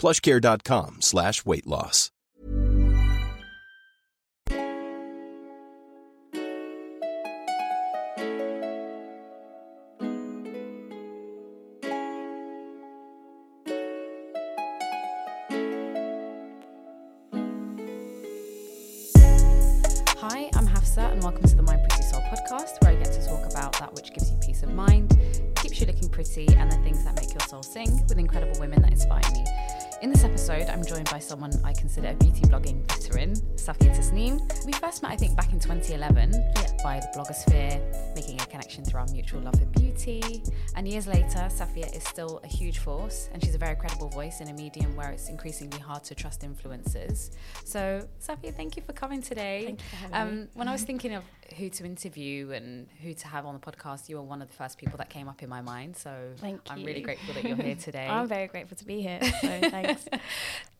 plushcare.com slash weight loss. Hi, I'm Hafsa, and welcome to the Mind Pretty Soul podcast, where I get to talk about that which gives you peace of mind, keeps you looking pretty, and the things that make your soul sing with incredible women that inspire me. In this episode, I'm joined by someone I consider a beauty blogging veteran, Safia Tasneem. We first met, I think, back in 2011 by the blogosphere, making a connection through our mutual love for beauty. And years later, Safia is still a huge force, and she's a very credible voice in a medium where it's increasingly hard to trust influencers. So, Safia, thank you for coming today. Thank you for um, When I was thinking of who to interview and who to have on the podcast, you were one of the first people that came up in my mind. So, Thank I'm really grateful that you're here today. I'm very grateful to be here. So thanks.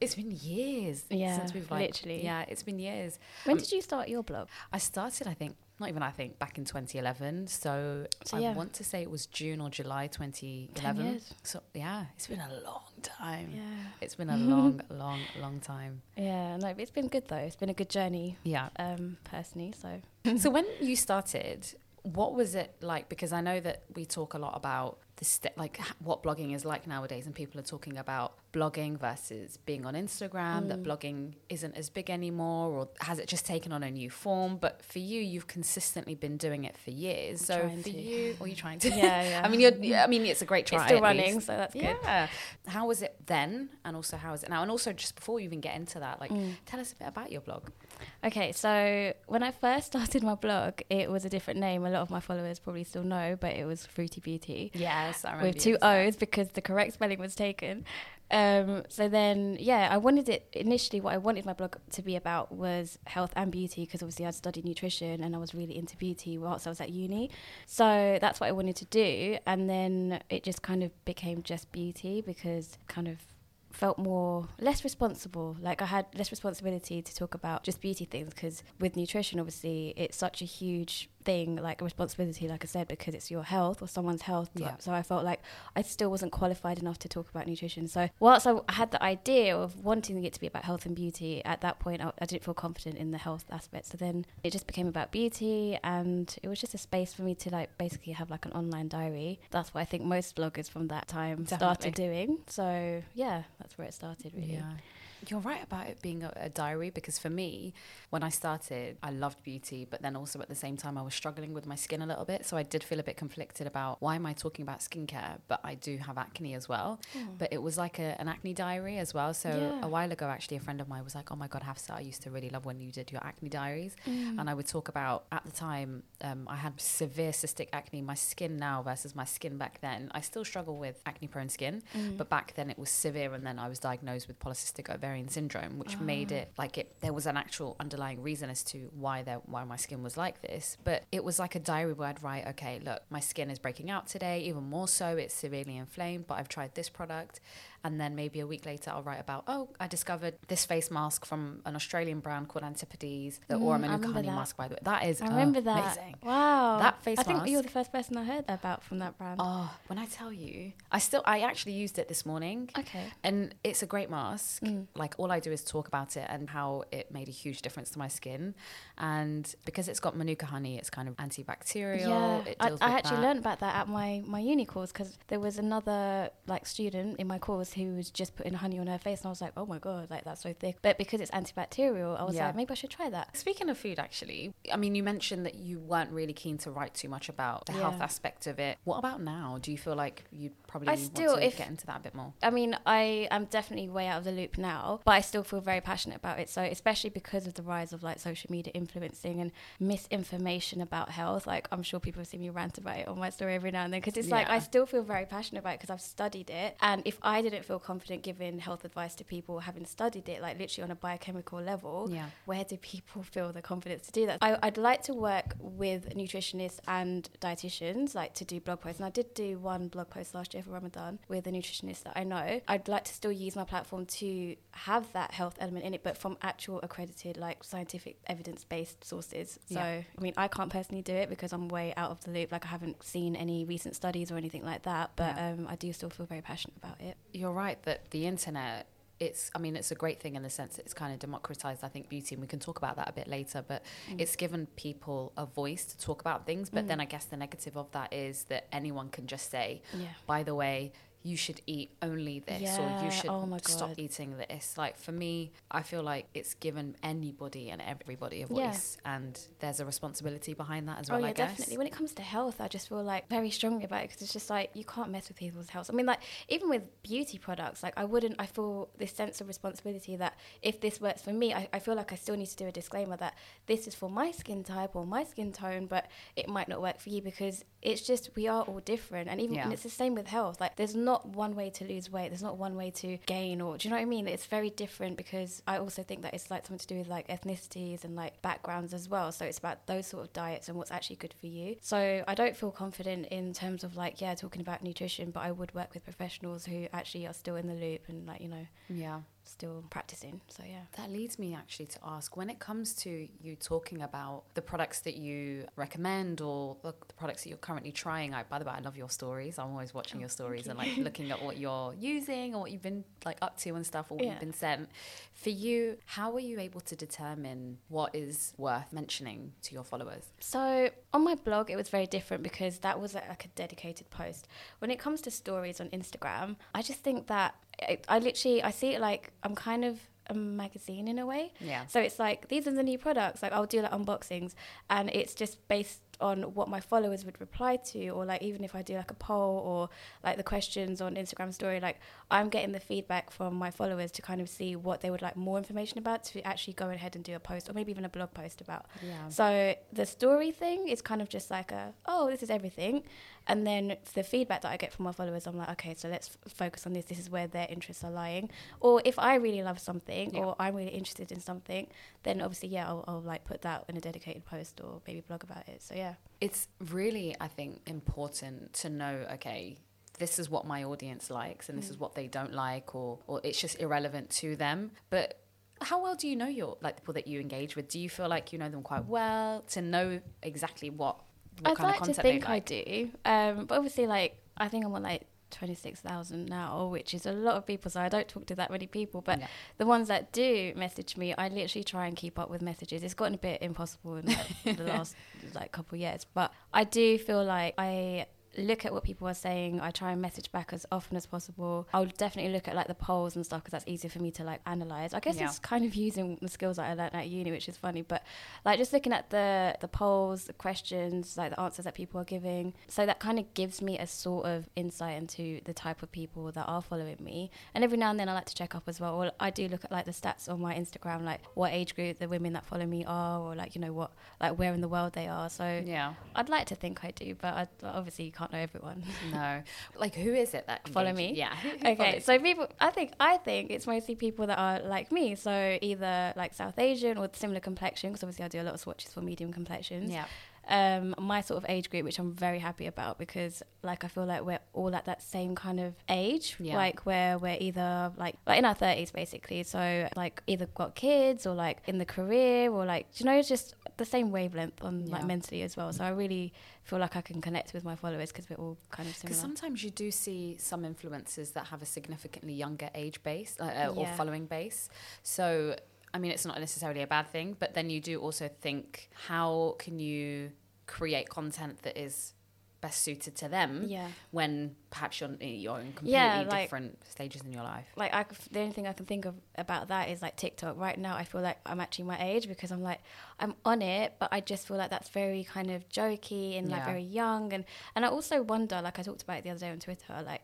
It's been years Yeah, since we've like, literally. Yeah, it's been years. when um, did you start your blog? I started, I think, not even I think, back in 2011. So, So, I yeah. want to say it was June or July 2011. years. So yeah, it's been a long time. Yeah. It's been a long, long, long time. Yeah, no, it's been good though. It's been a good journey, Yeah. um, personally. So so when you started, what was it like? Because I know that we talk a lot about the st- like what blogging is like nowadays, and people are talking about blogging versus being on Instagram. Mm. That blogging isn't as big anymore, or has it just taken on a new form? But for you, you've consistently been doing it for years. So trying for to. you, or you trying to? Yeah, yeah. I mean, you're, yeah, I mean, it's a great try. it's still running, least. so that's good. Yeah. How was it then, and also how is it now? And also, just before you even get into that, like, Mm. tell us a bit about your blog. Okay, so when I first started my blog, it was a different name. A lot of my followers probably still know, but it was Fruity Beauty. Yes, I remember with two. O's because the correct spelling was taken. Um, so then, yeah, I wanted it initially. What I wanted my blog to be about was health and beauty because obviously I'd studied nutrition and I was really into beauty whilst I was at uni. So that's what I wanted to do, and then it just kind of became just beauty because kind of felt more less responsible like i had less responsibility to talk about just beauty things because with nutrition obviously it's such a huge thing like a responsibility like i said because it's your health or someone's health. Yeah. so i felt like i still wasn't qualified enough to talk about nutrition. So whilst i had the idea of wanting it to be about health and beauty at that point i, I didn't feel confident in the health aspect. So then it just became about beauty and it was just a space for me to like basically have like an online diary. That's what i think most bloggers from that time started doing. So yeah that's where it started really. Yeah. You're right about it being a, a, diary because for me, when I started, I loved beauty, but then also at the same time, I was struggling with my skin a little bit. So I did feel a bit conflicted about why am I talking about skincare, but I do have acne as well. Mm. But it was like a, an acne diary as well. So yeah. a while ago, actually, a friend of mine was like, "Oh my god, Hafsa, I used to really love when you did your acne diaries," mm. and I would talk about at the time um, I had severe cystic acne. My skin now versus my skin back then. I still struggle with acne prone skin, mm. but back then it was severe, and then I was diagnosed with polycystic ovarian syndrome, which oh. made ah. it like it. There was an actual underlying reason as to why there why my skin was like this, but it was like a diary where I'd write, okay, look, my skin is breaking out today, even more so, it's severely inflamed, but I've tried this product and then maybe a week later I'll write about oh I discovered this face mask from an Australian brand called Antipodes the mm, Aura Manuka honey mask by the way. That is I remember that. amazing. Wow. That face mask. I think you're the first person I heard about from that brand. Oh when I tell you I still I actually used it this morning. Okay. And it's a great mask. Mm. like all I do is talk about it and how it made a huge difference to my skin. And because it's got Manuka honey it's kind of antibacterial. Yeah I, I, actually that. learned about that at my my uni course because there was another like student in my course who was just putting honey on her face, and I was like, oh my god, like that's so thick. But because it's antibacterial, I was yeah. like, maybe I should try that. Speaking of food, actually, I mean, you mentioned that you weren't really keen to write too much about the yeah. health aspect of it. What about now? Do you feel like you'd probably I still, want to if, get into that a bit more? I mean, I am definitely way out of the loop now, but I still feel very passionate about it. So especially because of the rise of like social media influencing and misinformation about health, like I'm sure people have seen me rant about it on my story every now and then because it's yeah. like I still feel very passionate about it because I've studied it, and if I didn't feel confident confident giving health advice to people having studied it, like literally on a biochemical level, yeah. where do people feel the confidence to do that? I, would like to work with nutritionists and dietitians, like to do blog posts. And I did do one blog post last year for Ramadan with a nutritionist that I know. I'd like to still use my platform to have that health element in it, but from actual accredited, like scientific evidence based sources. So, yeah. I mean, I can't personally do it because I'm way out of the loop. Like, I haven't seen any recent studies or anything like that, but yeah. um, I do still feel very passionate about it. You're right that the internet it's i mean it's a great thing in the sense it's kind of democratized i think beauty and we can talk about that a bit later but mm. it's given people a voice to talk about things but mm. then i guess the negative of that is that anyone can just say yeah. by the way you should eat only this yeah. or you should oh stop eating this. Like for me, I feel like it's given anybody and everybody a voice, yeah. and there's a responsibility behind that as oh, well. Oh yeah, I guess. definitely. When it comes to health, I just feel like very strongly about it because it's just like you can't mess with people's health. I mean, like even with beauty products, like I wouldn't. I feel this sense of responsibility that if this works for me, I, I feel like I still need to do a disclaimer that this is for my skin type or my skin tone, but it might not work for you because it's just we are all different, and even yeah. and it's the same with health. Like there's not one way to lose weight. There's not one way to gain, or do you know what I mean? It's very different because I also think that it's like something to do with like ethnicities and like backgrounds as well. So it's about those sort of diets and what's actually good for you. So I don't feel confident in terms of like yeah talking about nutrition, but I would work with professionals who actually are still in the loop and like you know yeah still practicing. So yeah. That leads me actually to ask when it comes to you talking about the products that you recommend or the, the products that you're currently trying. I, by the way, I love your stories. I'm always watching oh, your stories you. and like looking at what you're using or what you've been like up to and stuff or what yeah. you've been sent. For you, how are you able to determine what is worth mentioning to your followers? So on my blog, it was very different because that was like a dedicated post. When it comes to stories on Instagram, I just think that I, I literally I see it like I'm kind of a magazine in a way. Yeah. So it's like these are the new products. Like I'll do like unboxings, and it's just based on what my followers would reply to or like even if I do like a poll or like the questions on Instagram story like I'm getting the feedback from my followers to kind of see what they would like more information about to actually go ahead and do a post or maybe even a blog post about. Yeah. So the story thing is kind of just like a oh this is everything and then the feedback that I get from my followers I'm like okay so let's f- focus on this this is where their interests are lying or if I really love something yeah. or I'm really interested in something then obviously yeah I'll, I'll like put that in a dedicated post or maybe blog about it so yeah it's really, I think, important to know, okay, this is what my audience likes and this mm. is what they don't like or or it's just irrelevant to them. But how well do you know your like people that you engage with? Do you feel like you know them quite well to know exactly what, what I'd kind like of content to think like? I do. Um, but obviously like I think I'm on like 26,000 now, which is a lot of people. So I don't talk to that many people. But yeah. the ones that do message me, I literally try and keep up with messages. It's gotten a bit impossible in like, the last like couple years. But I do feel like I look at what people are saying. I try and message back as often as possible. I'll definitely look at like the polls and stuff because that's easier for me to like analyze. I guess Yeah. it's kind of using the skills that I learned at uni, which is funny. But like just looking at the the polls, the questions, like the answers that people are giving, so that kind of gives me a sort of insight into the type of people that are following me. And every now and then I like to check up as well. Or I do look at like the stats on my Instagram, like what age group the women that follow me are, or like you know what like where in the world they are. So Yeah. I'd like to think I do, but I, obviously you can't know everyone. No. Like, who is it that Follow me? Yeah. okay, so people, I think, I think it's mostly people that are like me. So either like South Asian or similar complexion, because obviously I do a lot of swatches for medium complexions. Yeah. Um, my sort of age group, which I'm very happy about, because like I feel like we're all at that same kind of age, Yeah. like where we're either like like in our thirties basically. So like either got kids or like in the career or like you know just the same wavelength on like mentally as well. So I really feel like I can connect with my followers because we're all kind of similar. Because sometimes you do see some influencers that have a significantly younger age base uh, uh, or following base. So, I mean, it's not necessarily a bad thing, but then you do also think how can you create content that is best suited to them Yeah. when perhaps you're, eh, you're in completely Yeah, like- different stages in your life. like I, the only thing I can think of about that is like TikTok. Right now, I feel like I'm actually my age because I'm like I'm on it, but I just feel like that's very kind of jokey and like Yeah. very young, and and I also wonder, like I talked about it the other day on Twitter, like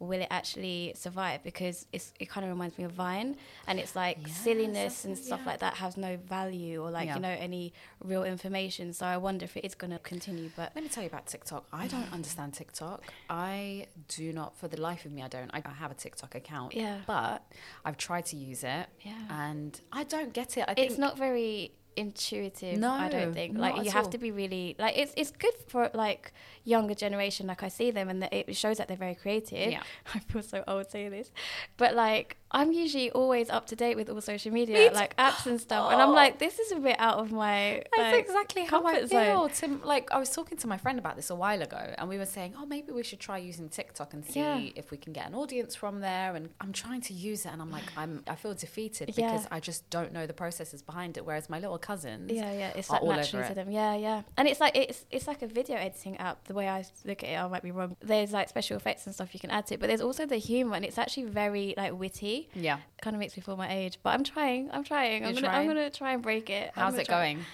will it actually survive? Because it's it kind of reminds me of Vine, and it's like Yes, silliness and stuff yeah. like that has no value or like Yeah. you know any real information. So I wonder if it is going to continue, but. Let me tell you about TikTok. I don't understand TikTok. I do not, for the life of me, I don't. I I have a TikTok account. Yeah. But I've tried to use it. Yeah. And I don't get it. I think it's not very intuitive No, i don't think like you have all. to be really like it's it's good for like younger generation like i see them and that it shows that they're very creative Yeah. i feel so old saying this but like i'm usually always up to date with all social media Me like apps and stuff and i'm Oh. like this is a bit out of my That's like, exactly how I zone. feel. Tim, like I was talking to my friend about this a while ago, and we were saying, "Oh, maybe we should try using TikTok and see Yeah. if we can get an audience from there." And I'm trying to use it, and I'm like, I'm, I feel defeated Yeah. because I just don't know the processes behind it. Whereas my little cousins, Yeah, yeah, it's like all naturally to them. Yeah, yeah, and it's like it's it's like a video editing app. The way I look at it, I might be wrong. There's like special effects and stuff you can add to it, but there's also the humor, and it's actually very like witty. Yeah. kind of makes me feel my age, but I'm trying. I'm trying. I'm gonna I'm gonna try and break it. How's it try- going?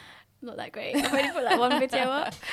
Not that great. I've only put that one video up.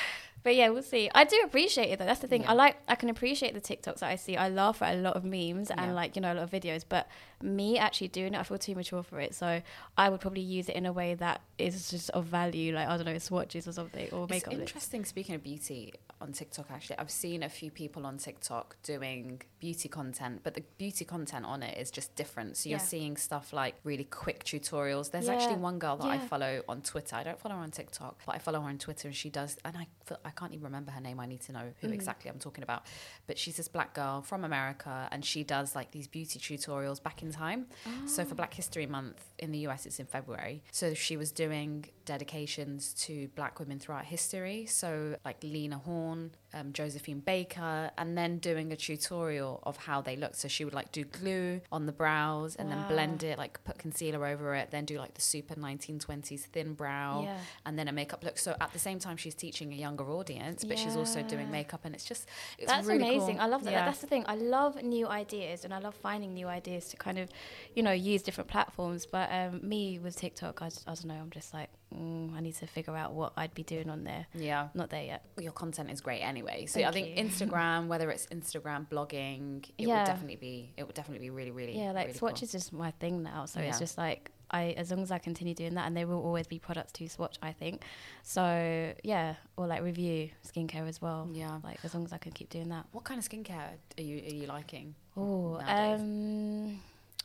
But yeah, we'll see. I do appreciate it though. That's the thing. I like. I can appreciate the TikToks that I see. I laugh at a lot of memes Yeah. and like you know a lot of videos. But me actually doing it, I feel too mature for it. So I would probably use it in a way that is just of value, like I don't know, swatches or something or It's makeup. looks. interesting. Speaking of beauty on TikTok, actually, I've seen a few people on TikTok doing beauty content, but the beauty content on it is just different. So you're Yeah. seeing stuff like really quick tutorials. There's Yeah. actually one girl that I follow on Twitter. I don't follow her on TikTok, but I follow her on Twitter, and she does. And I I can't even remember her name. I need to know who Mm. exactly I'm talking about. But she's this black girl from America, and she does like these beauty tutorials back in time. So Oh. for Black History Month in the US, it's in February. So she was doing dedications to black women throughout history. So like Lena Horne, um, Josephine Baker, and then doing a tutorial of how they look. So she would like do glue on the brows and then blend it, like put concealer over it, then do like the super 1920s thin brow, Yeah. and then a makeup look. So at the same time, she's teaching a younger audience, but she's also doing makeup, and it's just it's That's really amazing. cool. I love that. Yeah. That's the thing. I love new ideas and I love finding new ideas to kind of, you know, use different platforms. But um, me with TikTok, I, I don't know. I'm just like, mm, I need to figure out what I'd be doing on there. yeah. Not there yet. your content is great anyway. So Thank I think you. Instagram, whether it's Instagram blogging, it Yeah. would definitely be it would definitely be really really Yeah, like really Swatch cool. is just my thing now. So Yeah. it's just like I, as long as I continue doing that, and there will always be products to swatch. I think. So yeah, or like review skincare as well. Yeah. Like as long as I can keep doing that. What kind of skincare are you are you liking? Oh, um,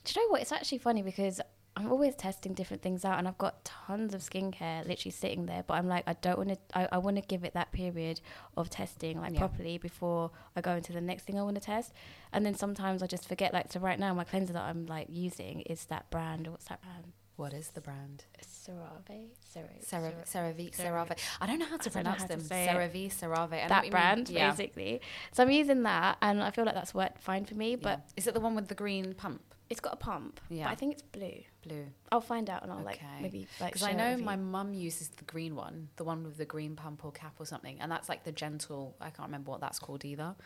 do you know what? It's actually funny because I'm always testing different things out, and I've got tons of skincare literally sitting there. But I'm like, I don't want to. I, I want to give it that period of testing like Yeah. properly before I go into the next thing I want to test. And then sometimes I just forget. Like so, right now my cleanser that I'm like using is that brand. What's that brand? What is the brand? CeraVe. CeraVe. CeraVe, CeraVe. I don't know how to pronounce them. CeraVe, CeraVe. I know what That brand, basically. So I'm using that, and I feel like that's worked fine for me. But is it the one with the green pump? It's got a pump. Yeah. But I think it's blue. Blue. I'll find out and I'll like maybe like. Because I know my mum uses the green one, the one with the green pump or cap or something, and that's like the gentle. I can't remember what that's called either.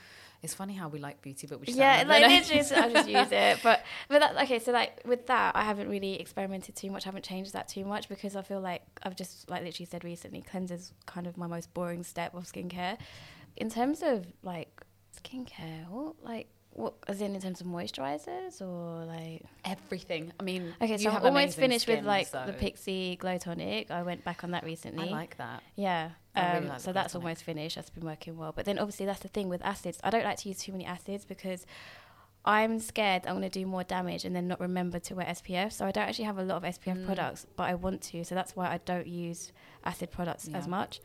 It's funny how we like beauty, but we just Yeah, like literally, so I just use it. But but that okay. So like with that, I haven't really experimented too much. I haven't changed that too much because I feel like I've just like literally said recently, cleanser's kind of my most boring step of skincare. In terms of like skincare, what like what as in in terms of moisturizers or like everything. I mean, okay. you So I'm have almost finished with like so the Pixi Glow Tonic. I went back on that recently. I like that. Yeah. I really Um, like so that's Tonic. almost finished. That's been working well. But then obviously that's the thing with acids. I don't like to use too many acids because I'm scared I'm going to do more damage and then not remember to wear SPF. So I don't actually have a lot of SPF Mm. products, but I want to. So that's why I don't use acid products Yeah. as much.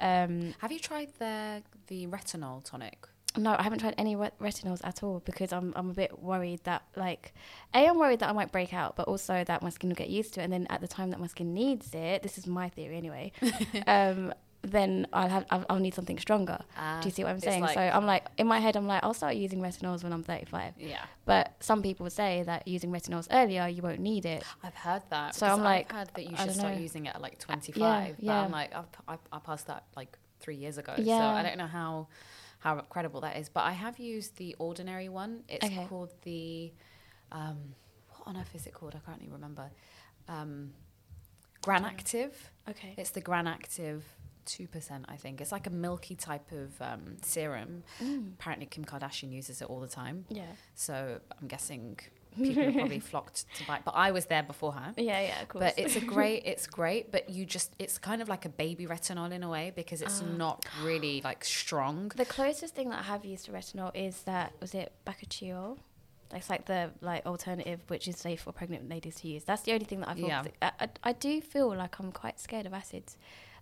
Um, Have you tried the the retinol tonic? No, I haven't tried any ret- retinols at all because I'm I'm a bit worried that like a I'm worried that I might break out, but also that my skin will get used to it, and then at the time that my skin needs it, this is my theory anyway. um, then I'll have I'll, I'll need something stronger. Do you see what I'm saying? so I'm like in my head I'm like I'll start using retinols when I'm 35. Yeah, But some people say that using retinols earlier you won't need it. I've heard that. So I'm like, I've heard that you should start know. using it at like 25. But yeah. I'm like, I've, I, I passed that like three years ago. So Yeah. I don't know how how credible that is. But I have used the ordinary one. It's Okay. called the um, what on earth is it called? I can't even remember. Um, Granactive. Okay. It's the Granactive. Two percent, I think. It's like a milky type of um, serum. Apparently, Kim Kardashian uses it all the time. Yeah. So I'm guessing people have probably flocked to buy. But I was there before her. Yeah, yeah, of course. But it's a great, it's great. But you just, it's kind of like a baby retinol in a way because it's Ah. not really like strong. The closest thing that I have used to retinol is that was it Bakuchiol? It's like the like alternative, which is safe for pregnant ladies to use. That's the only thing that I've. Yeah. I, I, I do feel like I'm quite scared of acids.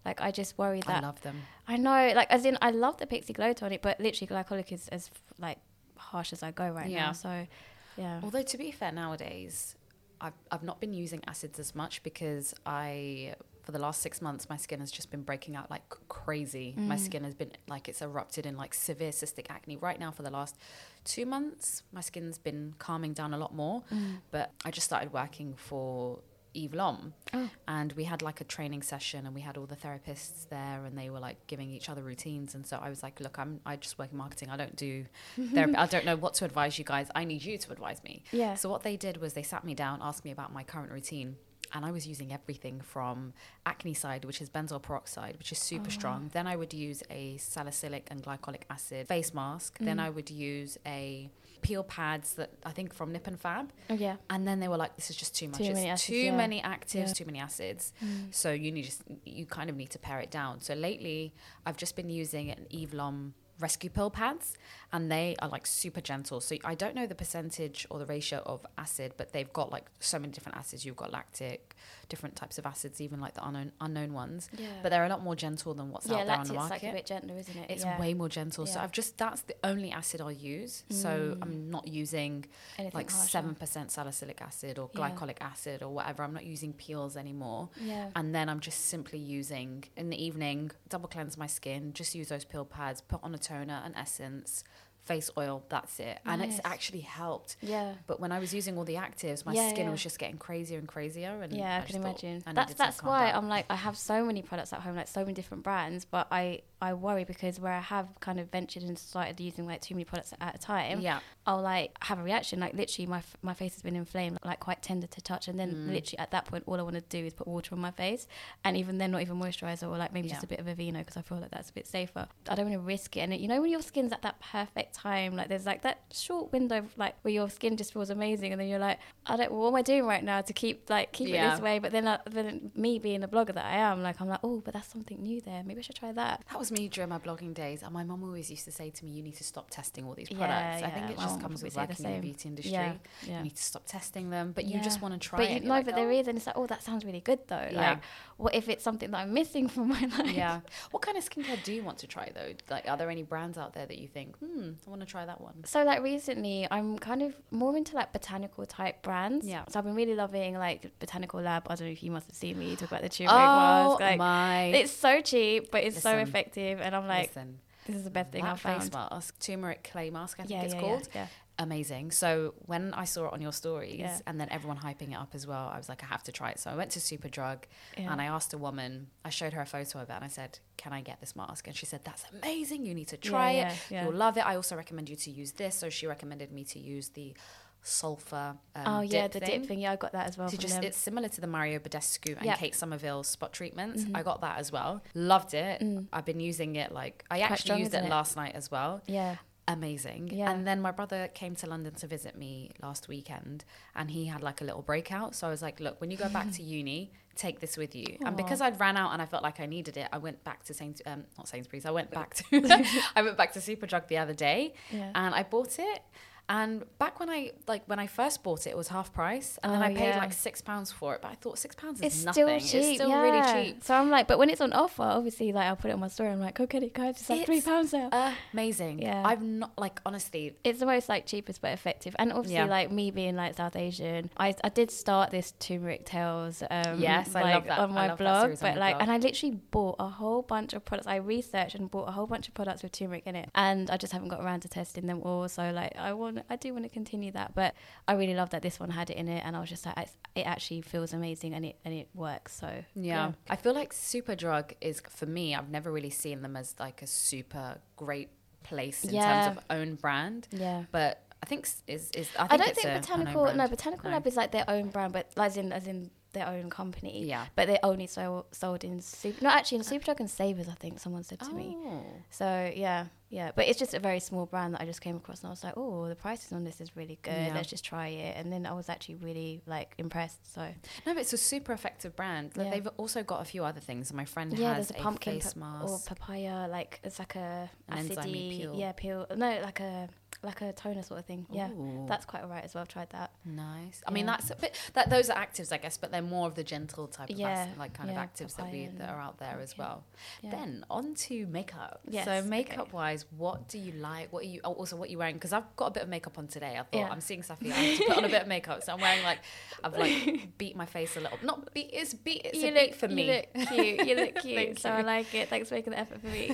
Like I just worry that I love them. I know, like as in I love the Pixi Glow Tonic, but literally glycolic is as like harsh as I go right Yeah. now. So yeah, Although to be fair, nowadays I've I've not been using acids as much because I for the last six months my skin has just been breaking out like crazy. My mm. skin has been like it's erupted in like severe cystic acne. Right now for the last two months, my skin's been calming down a lot more. Mm. But I just started working for Eve Lom, oh. and we had like a training session, and we had all the therapists there, and they were like giving each other routines. And so I was like, "Look, I'm I just work in marketing. I don't do therapy. I don't know what to advise you guys. I need you to advise me." Yeah. So what they did was they sat me down, asked me about my current routine. And I was using everything from Acnecide, which is benzoyl peroxide, which is oh, super strong. Then I would use a salicylic and glycolic acid face mask. Then mm. I would use a peel pads that I think from Nip and Fab. Oh, yeah. And then they were like, "This is just too much. Too it's many acids, too yeah. many actives, Yeah. Mm. too many acids. So you need just you kind of need to pare it down. So lately, I've just been using an Eve Lom rescue pill pads, and they are like super gentle. So I don't know the percentage or the ratio of acid, but they've got like so many different acids. You've got lactic, different types of acids, even like the unknown unknown ones. Yeah. But they're a lot more gentle than what's yeah, out there on the market. like a bit gentler, isn't it? It's yeah. way more gentle. So I've just that's the only acid I'll use. So mm. I'm not using Anything like seven percent salicylic acid or Yeah. glycolic acid or whatever. I'm not using peels anymore. Yeah. And then I'm just simply using in the evening, double cleanse my skin, just use those peel pads, put on a toner, an essence, face oil, that's it. And it's actually helped. Yeah. But when I was using all the actives, my Yeah, skin yeah. was just getting crazier and crazier. And Yeah, I, just can imagine. I That's that's why down. I'm like I have so many products at home, like so many different brands, but I I worry because where I have kind of ventured and started using like too many products at a time, Yeah. I'll like have a reaction. Like literally, my f- my face has been inflamed, like quite tender to touch, and then Mm. literally at that point, all I want to do is put water on my face, and even then, not even moisturizer or like maybe just a bit of Aveeno because I feel like that's a bit safer. I don't want to risk it, and you know when your skin's at that perfect time, like there's like that short window, of, like where your skin just feels amazing, and then you're like, I don't, what am I doing right now to keep like keep it this way? But then, uh, then me being the blogger that I am, like I'm like, oh, but that's something new there. Maybe I should try that. That was me during my blogging days. And my mum always used to say to me, you need to stop testing all these products." Yeah. I think it my just comes with working in the beauty industry. You need to stop testing them, but you just want to try But it. you, you're like, but there "Oh." is, and it's like, oh, that sounds really good though. Like, what if it's something that I'm missing from my life? Yeah. What kind of skincare do you want to try though? Like, are there any brands out there that you think, hmm, I want to try that one? So like recently, I'm kind of more into like botanical type brands. Yeah. So I've been really loving like Botanical Lab. I don't know if you must have seen me talk about the turmeric Oh mask. Like, my! It's so cheap, but it's so Listen. Effective, and I'm like, Listen, this is the best thing I've found. face mask, turmeric clay mask, I think Yeah, it's yeah, called. yeah, amazing. So when I saw it on your stories and then everyone hyping it up as well, I was like, I have to try it. So I went to Superdrug and I asked a woman, I showed her a photo of it and I said, Can I get this mask? And she said, That's amazing. You need to try it. You'll love it. I also recommend you to use this. So she recommended me to use the sulfur. Um, oh yeah, the thing. dip thing. Yeah, I got that as well. From just, it's similar to the Mario Badescu and Yeah. Kate Somerville spot treatments. I got that as well. Loved it. I've been using it like I actually strong, used it it? last night as well yeah. amazing. Yeah. And then my brother came to London to visit me last weekend and he had like a little breakout. So I was like, look, when you go back to uni, take this with you. And because I'd ran out and I felt like I needed it, I went back to Saint um not Sainsbury's, I went back to I went back to Superdrug the other day Yeah. and I bought it. And back when I like when I first bought it, it was half price, and then Oh, I paid yeah. like six pounds for it. But I thought six pounds is It's nothing. still cheap. It's still yeah. really cheap. So I'm like, but when it's on offer, obviously, like I'll put it on my story. I'm like, get it, guys. It's like three pounds now. Amazing. Yeah. I've not like honestly. it's the most like cheapest but effective and obviously Yeah. like me being like south asian i, I did start this turmeric tales um Yes, I love that. on my blog but like blog. and i literally bought a whole bunch of products i researched and bought a whole bunch of products with turmeric in it and i just haven't got around to testing them all so like i want i do want to continue that but i really love that this one had it in it and i was just like it's- it actually feels amazing and it and it works so Yeah. I feel like Superdrug is for me. I've never really seen them as like a super great place in Yeah. terms of own brand. Yeah. But I think is is I, I, don't think a- an own botanical. No, botanical No. lab is like their own brand, but as in as in their own company. Yeah. But they're only so sold in super. No, actually, in Superdrug and Savers, I think someone said to me. Oh. So yeah, yeah. But it's just a very small brand that I just came across, and I was like, oh, the prices on this is really good. Yeah. Let's just try it. And then I was actually really like impressed. So No, but it's a super effective brand. Like, Yeah. They've also got a few other things. My friend yeah, has there's a pumpkin face pa- mask. or papaya. Like it's like a An enzyme acidy. peel. Yeah, peel. No, like a like a toner sort of thing. Yeah, Ooh. that's quite alright as well. I've tried that. Nice. I mean, that's a bit that those are actives, I guess, but they're more of the gentle type of Yeah, ac- like kind yeah, of actives that we that are out there as well. Yeah. Then on to makeup. Yes, so okay. makeup wise, what do you like? What are you oh, also what are you wearing? Because I've got a bit of makeup on today. I thought Yeah. I'm seeing Safi. I have to put on a bit of makeup, so I'm wearing like I've like beat my face a little. Not beat. It's beat. It's a beat for me. You look cute. You look cute. So I like it. Thanks for making the effort for me.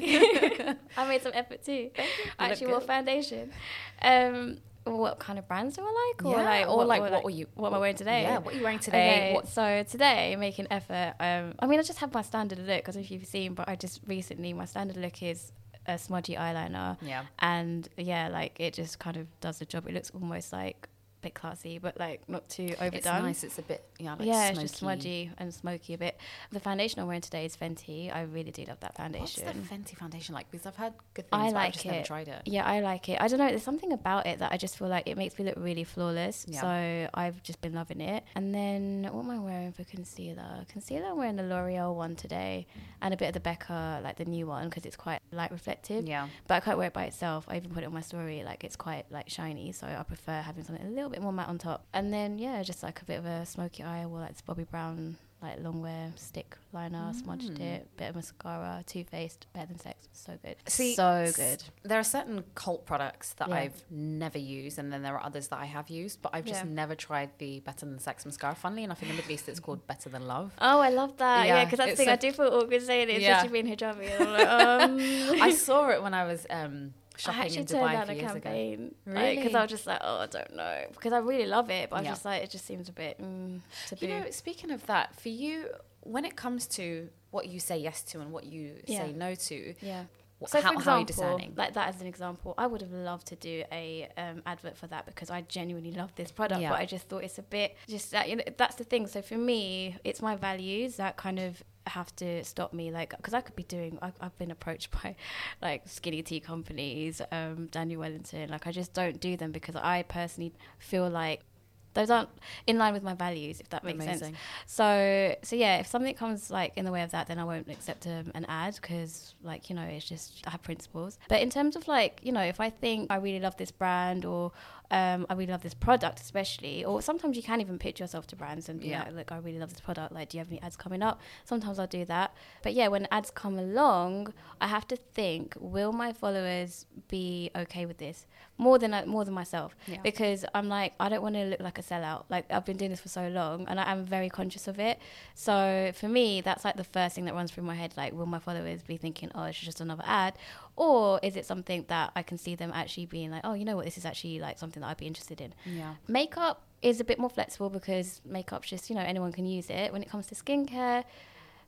I made some effort too. I actually wore foundation. Um, what kind of brands do I like? Or Yeah, like, or like, what were you- What am I wearing today? Yeah, what are you wearing today? Okay, What- so today making effort. Um, I mean, I just have my standard look. I don't know if you've seen, but I just recently my standard look is a smudgy eyeliner. Yeah. And yeah, like it just kind of does the job. It looks almost like bit classy, but like not too overdone. It's nice. It's a bit yeah, like yeah, smoky. it's just smudgy and smoky a bit. The foundation I'm wearing today is Fenty. I really do love that foundation. What's the Fenty foundation like? Because I've heard good things, I but like I've just it. never tried it. Yeah, I like it. I don't know. There's something about it that I just feel like it makes me look really flawless. Yeah. So I've just been loving it. And then what am I wearing for concealer? Concealer, I'm wearing the L'Oreal one today, and a bit of the Becca, like the new one, because it's quite light reflective. Yeah. But I can't wear it by itself. I even put it on my story. Like it's quite like shiny, so I prefer having something a little bit more matte on top. And then yeah, just like a bit of a smoky eye. I wore like this Bobbi Brown like long wear stick liner, smudged Mm. it, bit of mascara, Too Faced, better than sex. So good. See, so good. There are certain cult products that Yeah. I've never used, and then there are others that I have used, but I've just Yeah. never tried the Better Than Sex mascara. Funnily enough, in the Middle East, it's called Better Than Love. Oh, I love that. Yeah, Yeah, because that's the thing. I a- do feel awkward saying it, Yeah. especially being hijabi. Like, um, I saw it when I was um, I shopping actually in turned Dubai a down few a years ago. campaign. Because Really? I was just like, oh, I don't know. Because I really love it, but I was Yeah. just like, it just seems a bit mm, taboo. You know, speaking of that, for you, when it comes to what you say yes to and what you Yeah. say no to, yeah. So, how, for how are you example, discerning? like that as an example, I would have loved to do a um, advert for that because I genuinely love this product, Yeah. but I just thought it's a bit just that. You know, that's the thing. So for me, it's my values that kind of have to stop me, like because I could be doing. I, I've been approached by like skinny tea companies, um, Daniel Wellington. Like I just don't do them because I personally feel like. Those aren't in line with my values, if that makes sense. So, so yeah, if something comes like in the way of that, then I won't accept um, an ad because, like, you know, it's just I have principles. But in terms of like, you know, if I think I really love this brand or um, I really love this product, especially, or sometimes you can even pitch yourself to brands and be Yeah. like, look, I really love this product. Like, do you have any ads coming up? Sometimes I'll do that. But yeah, when ads come along, I have to think, will my followers be okay with this more than more than myself? Yeah. Because I'm like, I don't want to look like a sellout. Like I've been doing this for so long, and I am very conscious of it. So for me, that's like the first thing that runs through my head. Like, will my followers be thinking, oh, it's just another ad, or is it something that I can see them actually being like, oh, you know what, this is actually like something that I'd be interested in. Yeah. Makeup is a bit more flexible because makeup's just you know anyone can use it. When it comes to skincare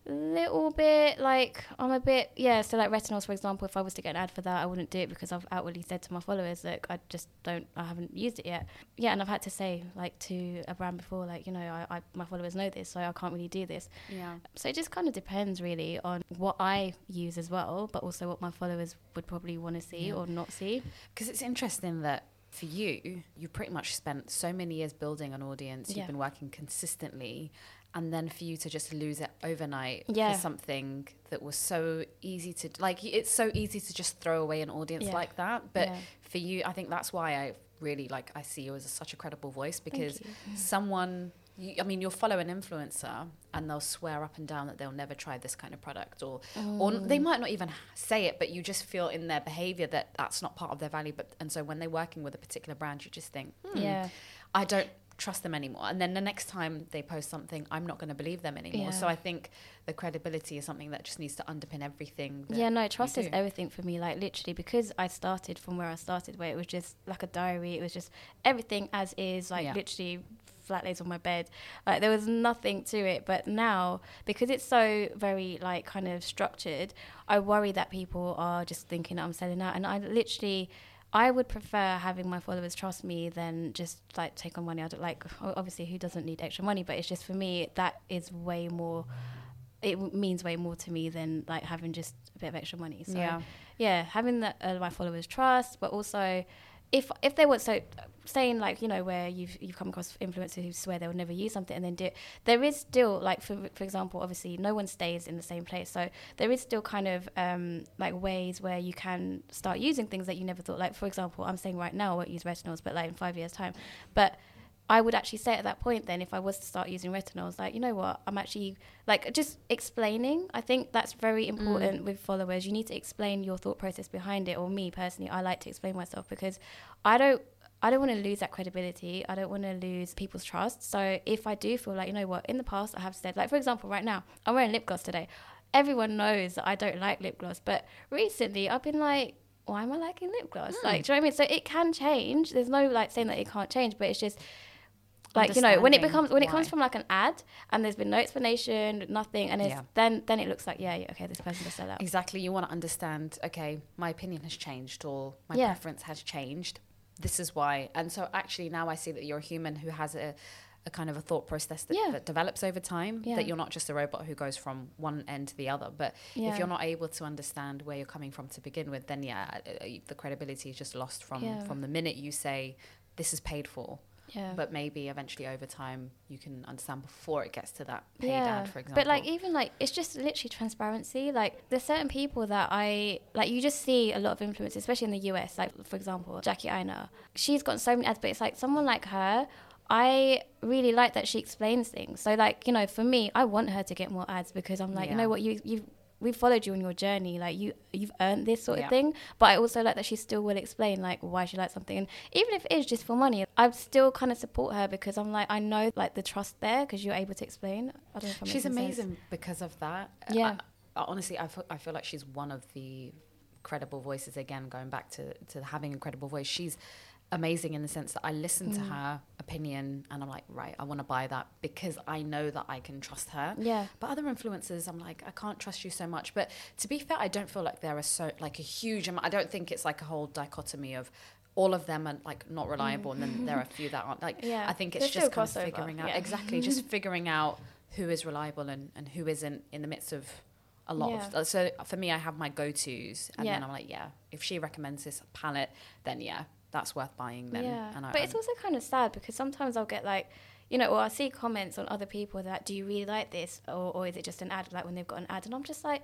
little bit like I'm a bit yeah so like retinols for example if I was to get an ad for that I wouldn't do it because I've outwardly said to my followers like I just don't I haven't used it yet yeah and I've had to say like to a brand before like you know I, I my followers know this so I can't really do this Yeah. so it just kind of depends really on what I use as well but also what my followers would probably want to see Yeah. or not see Because it's interesting that for you, you pretty much spent so many years building an audience. You've been working consistently, and then for you to just lose it overnight Yeah. for something that was so easy to like, it's so easy to just throw away an audience Yeah. like that. But Yeah. for you, I think that's why I really like I see you as such a credible voice because someone. You, I mean, you'll follow an influencer and they'll swear up and down that they'll never try this kind of product, or or they Mm. might not even say it, but you just feel in their behavior that that's not part of their value. But and so when they're working with a particular brand, you just think, hmm, yeah I don't trust them anymore. And then the next time they post something, I'm not going to believe them anymore. So I think the credibility is something that just needs to underpin everything. yeah no trust is everything for me like literally because i started from where i started where it was just like a diary it was just everything as is like Yeah. literally flat lays on my bed like there was nothing to it but now because it's so very like kind of structured i worry that people are just thinking i'm selling out and i literally I would prefer having my followers trust me than just like take on money. I don't like obviously who doesn't need extra money, but it's just for me that is way more. It w- means way more to me than like having just a bit of extra money. So Yeah. yeah, having that uh, my followers trust, but also if if they were so saying like you know where you've you've come across influencers who swear they'll never use something and then do it, there is still like for for example, obviously no one stays in the same place, so there is still kind of um like ways where you can start using things that you never thought. Like for example, I'm saying right now I won't use retinols, but like in five years time, but I would actually say at that point then if I was to start using retinols, like, you know what, I'm actually like just explaining. I think that's very mm. important with followers. You need to explain your thought process behind it. Or me personally, I like to explain myself because I don't I don't want to lose that credibility. I don't want to lose people's trust. So if I do feel like, you know what, in the past I have said, like for example, right now, I'm wearing lip gloss today. Everyone knows that I don't like lip gloss, but recently I've been like, why am I liking lip gloss? Hmm. Like, do you know what I mean? So it can change. There's no like saying that it can't change, but it's just like you know when it becomes when it comes from like an ad and there's been no explanation, nothing, and it's Yeah. then then it looks like yeah, yeah, okay, this person just sell out. Exactly. You want to understand, okay, my opinion has changed or my Yeah. preference has changed. This is why. And so actually now I see that you're a human who has a, a kind of a thought process that, Yeah. that develops over time, Yeah. that you're not just a robot who goes from one end to the other. But Yeah. if you're not able to understand where you're coming from to begin with, then yeah, uh, uh, the credibility is just lost from, from the minute you say, this is paid for. Yeah. But maybe eventually over time you can understand before it gets to that paid ad, for example. But like even like it's just literally transparency. Like there's certain people that I like you just see a lot of influencers, especially in the US, like for example, Jackie. She's got so many ads, but it's like someone like her I really like that she explains things. So like, you know, for me, I want her to get more ads because I'm like, you know what, you you've we've followed you on your journey, like you you've earned this sort Yeah. of thing. But I also like that she still will explain like why she likes something, and even if it is just for money, I still kind of support her because I'm like I know like the trust there because you're able to explain. I don't know if I'm She's making sense. amazing because of that. Yeah. I, I, honestly, I feel, I feel like she's one of the credible voices again, going back to, to having a credible voice. She's amazing in the sense that I listen Mm. to her opinion and I'm like, right, I want to buy that because I know that I can trust her. Yeah. But other influencers, I'm like, I can't trust you so much. But to be fair, I don't feel like there are so like a huge amount. I don't think it's like a whole dichotomy of all of them are like not reliable and then there are a few that aren't like Yeah. I think it's There's just kind of figuring out yeah. exactly just figuring out who is reliable and, and who isn't in the midst of a lot of so for me I have my go-tos and then I'm like yeah if she recommends this palette then yeah that's worth buying then yeah. and I, but it's also kind of sad because sometimes I'll get like, you know, or I see comments on other people that, do you really like this? Or, or is it just an ad, like when they've got an ad? And I'm just like,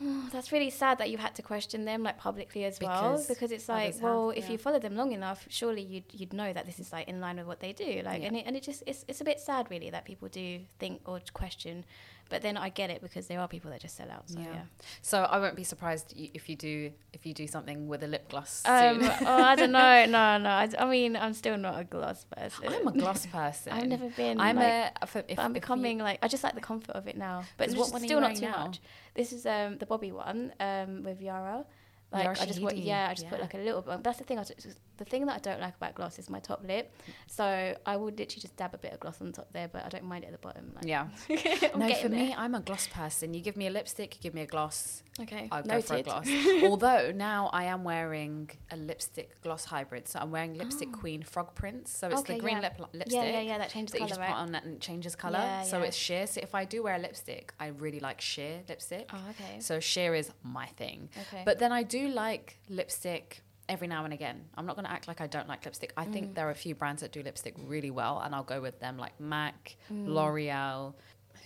oh, that's really sad that you had to question them like publicly as well. Because Because it's like, others have, well, if yeah. you follow them long enough, surely you'd, you'd know that this is like in line with what they do. Like, Yeah. and, it, and it just, it's, it's a bit sad really that people do think or question. But then I get it because there are people that just sell out. So yeah. so I won't be surprised if you do if you do something with a lip gloss Um, oh, I don't know. No, no. I, I mean, I'm still not a gloss person. I'm a gloss person I've never been. I'm like, a if, I'm if you- becoming like I just like the comfort of it now. But it's what just one are you still not too now? much. This is um the Bobbi one um with Yara. Like You're I just put yeah, I just put like a little bit. That's the thing. I just, the thing that I don't like about gloss is my top lip. So I would literally just dab a bit of gloss on top there, but I don't mind it at the bottom. Like, Yeah. No, for me. I'm a gloss person. You give me a lipstick, you give me a gloss. Okay, I'll go for a noted. gloss. Although now I am wearing a lipstick gloss hybrid, so I'm wearing Lipstick Queen Frog Prince. So it's Oh. Okay, the green yeah. lip Yeah, lipstick. yeah, yeah, that changes that you colour, just right? put on and it changes color. Yeah, so yeah. it's sheer. So if I do wear a lipstick, I really like sheer lipstick. Oh, okay. So sheer is my thing. Okay. But then I do like lipstick every now and again. I'm not going to act like I don't like lipstick. I Mm. think there are a few brands that do lipstick really well, and I'll go with them like MAC, Mm. L'Oreal.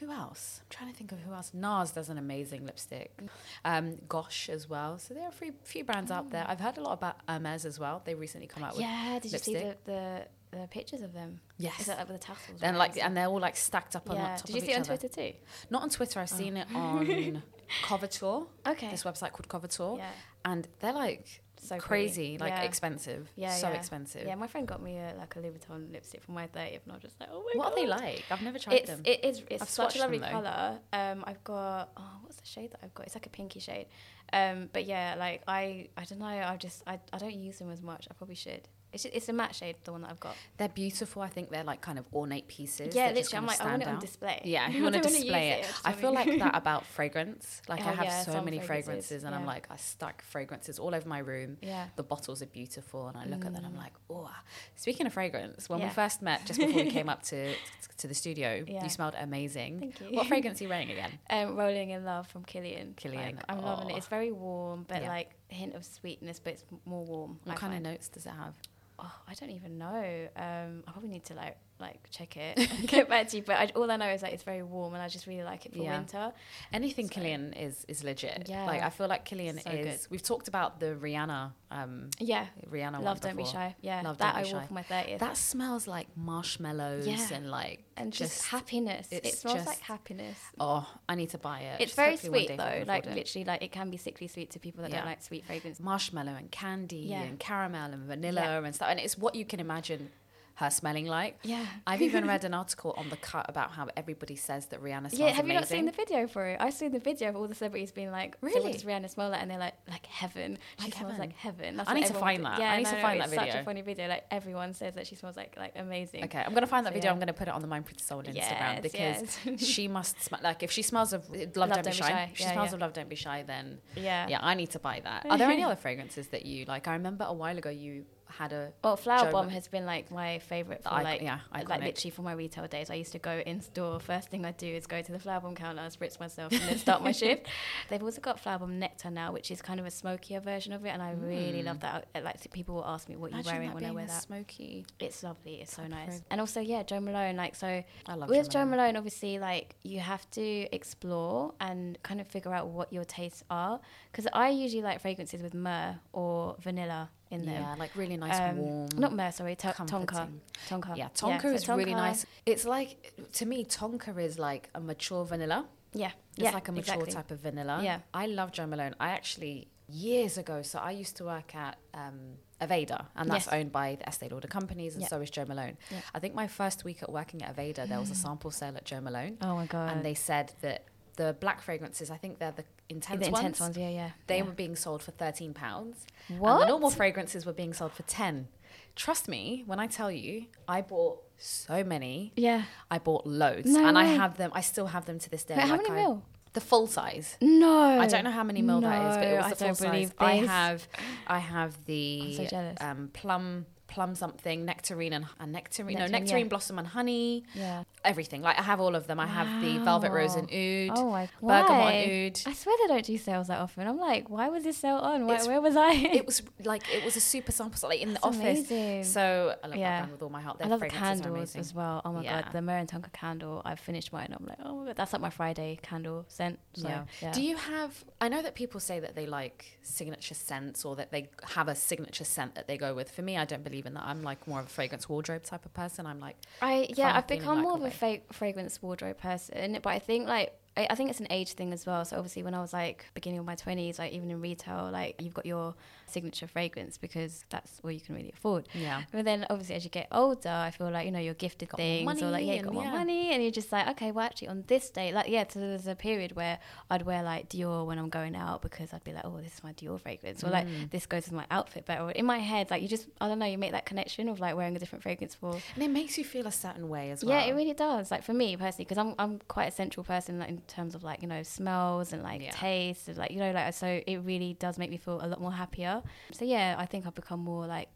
Who else? I'm trying to think of who else. NARS does an amazing lipstick. Um, Gosh as well. So there are a few, few brands out there. I've heard a lot about Hermes as well. They recently come out with Yeah, did you see the, the the pictures of them? Yes. Is that like with the tassels? Then right, like, and they're all like stacked up on yeah. top Did you see it on other. Twitter too? Not on Twitter. I've seen it on Coveteur. Okay. This website called Coveteur. Yeah. And they're like So pretty. crazy, like Yeah. expensive. Yeah, so yeah. expensive. Yeah, my friend got me a, like a Louis Vuitton lipstick for my 30th, and I was just like, oh my what god. are they like? I've never tried It's them. it is it's I've such a lovely them, color. Um, I've got oh, what's the shade that I've got? It's like a pinky shade. Um, but yeah, like I I don't know. I just I, I don't use them as much. I probably should. It's just, it's a matte shade, the one that I've got. They're beautiful. I think they're like kind of ornate pieces. Yeah, literally, I'm like, I want it on out. display. Yeah, you want to display it. it, I feel like that about fragrance. Like Oh, I have yeah, so many fragrances, fragrances, and I'm like, I stack fragrances all over my room. Yeah. The bottles are beautiful, and I look at them, I'm like, oh. Speaking of fragrance, when Yeah. we first met, just before we came up to to the studio, Yeah. you smelled amazing. Thank you. What fragrance are you wearing again? Um, Rolling in Love from Kilian. Kilian, Like, I'm loving it. oh. It's very warm, but Yeah. like hint of sweetness, but it's more warm. What I kind find. of notes does it have? Oh, I don't even know. Um, I probably need to like like check it and get back to you. But I, all I know is that it's very warm, and I just really like it for Yeah. winter. Anything Kilian is is legit. Yeah. Like I feel like Kilian So is. good. We've talked about the Rihanna. Um, Yeah, Rihanna. one Love Don't Be. Shy. Yeah, Love that Don't Be I wore for my 30th. That smells like marshmallows Yeah. and like and just, happiness. It it's smells like happiness. Oh, I need to buy it. It's Just very sweet day if I though. Like it. literally, like it can be sickly sweet to people that Yeah. don't like sweet fragrance. marshmallow and candy and caramel and vanilla and stuff. And it's what you can imagine her smelling like. Yeah. I've even read an article on the cut about how everybody says that Rihanna smells Yeah, have you not seen the video for it? I've seen the video of all the celebrities being like, "So Really? what does Rihanna smell like?" And they're like, "Like heaven. She Like smells heaven. like heaven." That's I need to find that. Yeah, I need no, to no, find it's that Such a funny video. Like everyone says that she smells like like amazing. Okay, I'm gonna find that So, video. yeah. I'm gonna put it on the Mind Pretty Soul Instagram Yes, because yes. she must smell like if she smells of Love, Don't, Be Shy. If she Yeah, smells yeah. of Love Don't Be Shy, then Yeah. yeah, I need to buy that. Are there any other fragrances that you like? I remember a while ago you had a Well, Flowerbomb has been like my favorite for icon- like yeah, like literally for my retail days. I used to go in store. First thing I do is go to the Flowerbomb counter, spritz myself, and then start my shift. They've also got Flowerbomb Nectar now, which is kind of a smokier version of it, and I really hmm. love that. I- Like people will ask me what you're wearing when I wear that. smoky. It's lovely. It's so nice. And also, yeah, Jo Malone. Like, so I love with Jo Malone. Malone, obviously, like you have to explore and kind of figure out what your tastes are. Because I usually like fragrances with myrrh or vanilla in them. Yeah, like really nice, Um, warm. Not myrrh, sorry, to- tonka. Tonka. Yeah, Tonka so is really Tonka- nice. It's like to me, Tonka is like a mature vanilla. Yeah, It's yeah, like a mature exactly. type of vanilla. Yeah. I love Jo Malone. I actually years ago, so I used to work at um, Aveda, and that's Yes. owned by the Estee Lauder companies, and Yeah. so is Jo Malone. Yeah. I think my first week at working at Aveda, there was a sample sale at Jo Malone, Oh my god. and they said that the black fragrances, I think they're the intense, the intense ones, ones, yeah, yeah. they yeah. were being sold for thirteen pounds. And What? the normal fragrances were being sold for ten. Trust me when I tell you, I bought so many. Yeah. I bought loads, No and I have them. I still have them to this day. Wait, how many I- mil? The full size. No. I don't know how many mil that is, but it was No, the I full don't size. believe I have, I have the so um, plum, plum something, nectarine and, and nectarine, no, Nectarine, nectarine yeah. blossom and honey. Yeah. Everything. Like I have all of them. I have the velvet rose and oud, Oh my bergamot oud. I swear they don't do sales that often. I'm like, why was this sale on? Why, where was I? It was like it was a super sample, like in the office. amazing. So I love Yeah. that brand with all my heart. I love the candles as well. Oh my Yeah. god, the and candle. I've finished mine. I'm like, oh my god, that's like my Friday candle scent. So, yeah. yeah. Do you have? I know that people say that they like signature scents or that they have a signature scent that they go with. For me, I don't believe in that. I'm like more of a fragrance wardrobe type of person. I'm like, I yeah, I've become like more of a way. fa- fragrance wardrobe person, but I think like I, I think it's an age thing as well. So obviously, when I was like beginning of my twenties, like even in retail, like you've got your signature fragrance because that's what you can really afford. Yeah. But then obviously, as you get older, I feel like you know you're gifted Got things, or like yeah, you got more yeah. money, and you're just like okay, well actually on this day, like yeah, so there's a period where I'd wear like Dior when I'm going out because I'd be like, oh, this is my Dior fragrance, or like Mm. this goes with my outfit better. Or in my head, like you just I don't know, you make that connection of like wearing a different fragrance for And it makes you feel a certain way as well. yeah, it really does. Like for me personally, because I'm I'm quite a central person like, in terms of like you know smells and like Yeah. taste and like you know like so it really does make me feel a lot more happier. So yeah, I think I've become more like.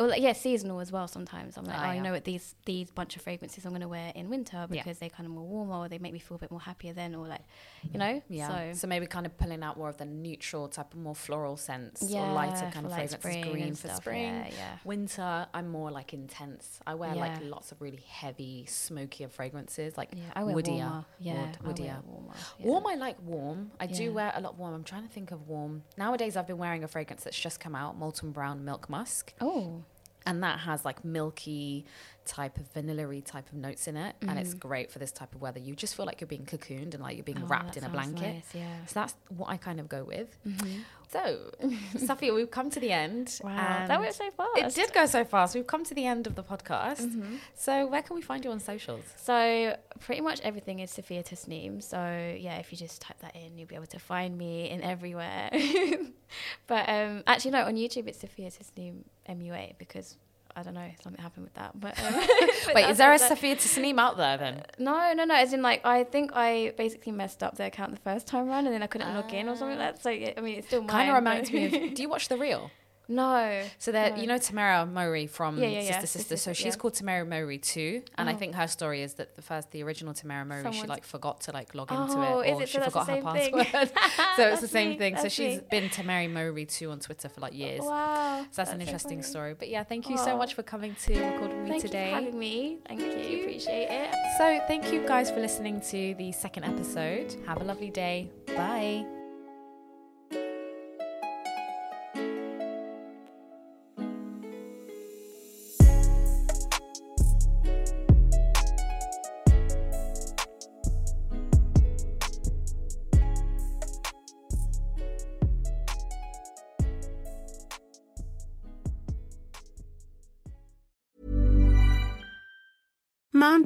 Or like, yeah, seasonal as well. Sometimes I'm like, Ah, oh, yeah. you know what? These these bunch of fragrances I'm gonna wear in winter Yeah. because they're kind of more warmer, or they make me feel a bit more happier then, or like, you know. Yeah. So, So, maybe kind of pulling out more of the neutral type of more floral scents yeah, or lighter kind of like, fragrances. Green for stuff, spring. Yeah, yeah. Winter, I'm more like intense. I wear like lots of really heavy, smokier fragrances, like Yeah, I wear woodier. warmer. Yeah, wood- I woodier. warmer. Yeah. Warm, I like warm. I do wear a lot warm. I'm trying to think of warm. Nowadays, I've been wearing a fragrance that's just come out, Molton Brown Milk Musk. Oh, And that has like milky type of vanilla type of notes in it. And it's great for this type of weather. You just feel like you're being cocooned and like you're being Mm-hmm. Oh, wrapped in a blanket. nice, yeah. So that's what I kind of go with. So, Safia, we've come to the end. Wow, that went so fast. It did go so fast. We've come to the end of the podcast. Mm-hmm. So, where can we find you on socials? So pretty much everything is Sophia Tasneem. So yeah, if you just type that in, you'll be able to find me in everywhere. but um, actually, no, on YouTube it's Sophia Tasneem MUA because I don't know something happened with that. But, um, but Wait, is there a that- Safia Tasneem out there then? No, no, no. As in, like, I think I basically messed up the account the first time around, and then I couldn't log in or something like that. So yeah, I mean, it's still. Kind of reminds me of. Do you watch The Real? No. So that no. you know Tamera Mowry from Yeah, yeah, Sister yeah. Sister. Sister, So she's called Tamera Mowry too, and I Oh. think her story is that the first, the original Tamera Mowry, she like forgot to like log into it, oh, is or it? she So forgot her password. so it's the same me, thing. So that's she's me. been Tamera Mowry too on Twitter for like years. Wow. So that's, an so interesting funny. story. But yeah, thank you so much for coming to record with me Thank today. you for having me. Thank, you. you. Appreciate it. So thank you guys for listening to the second episode. Have a lovely day. Bye.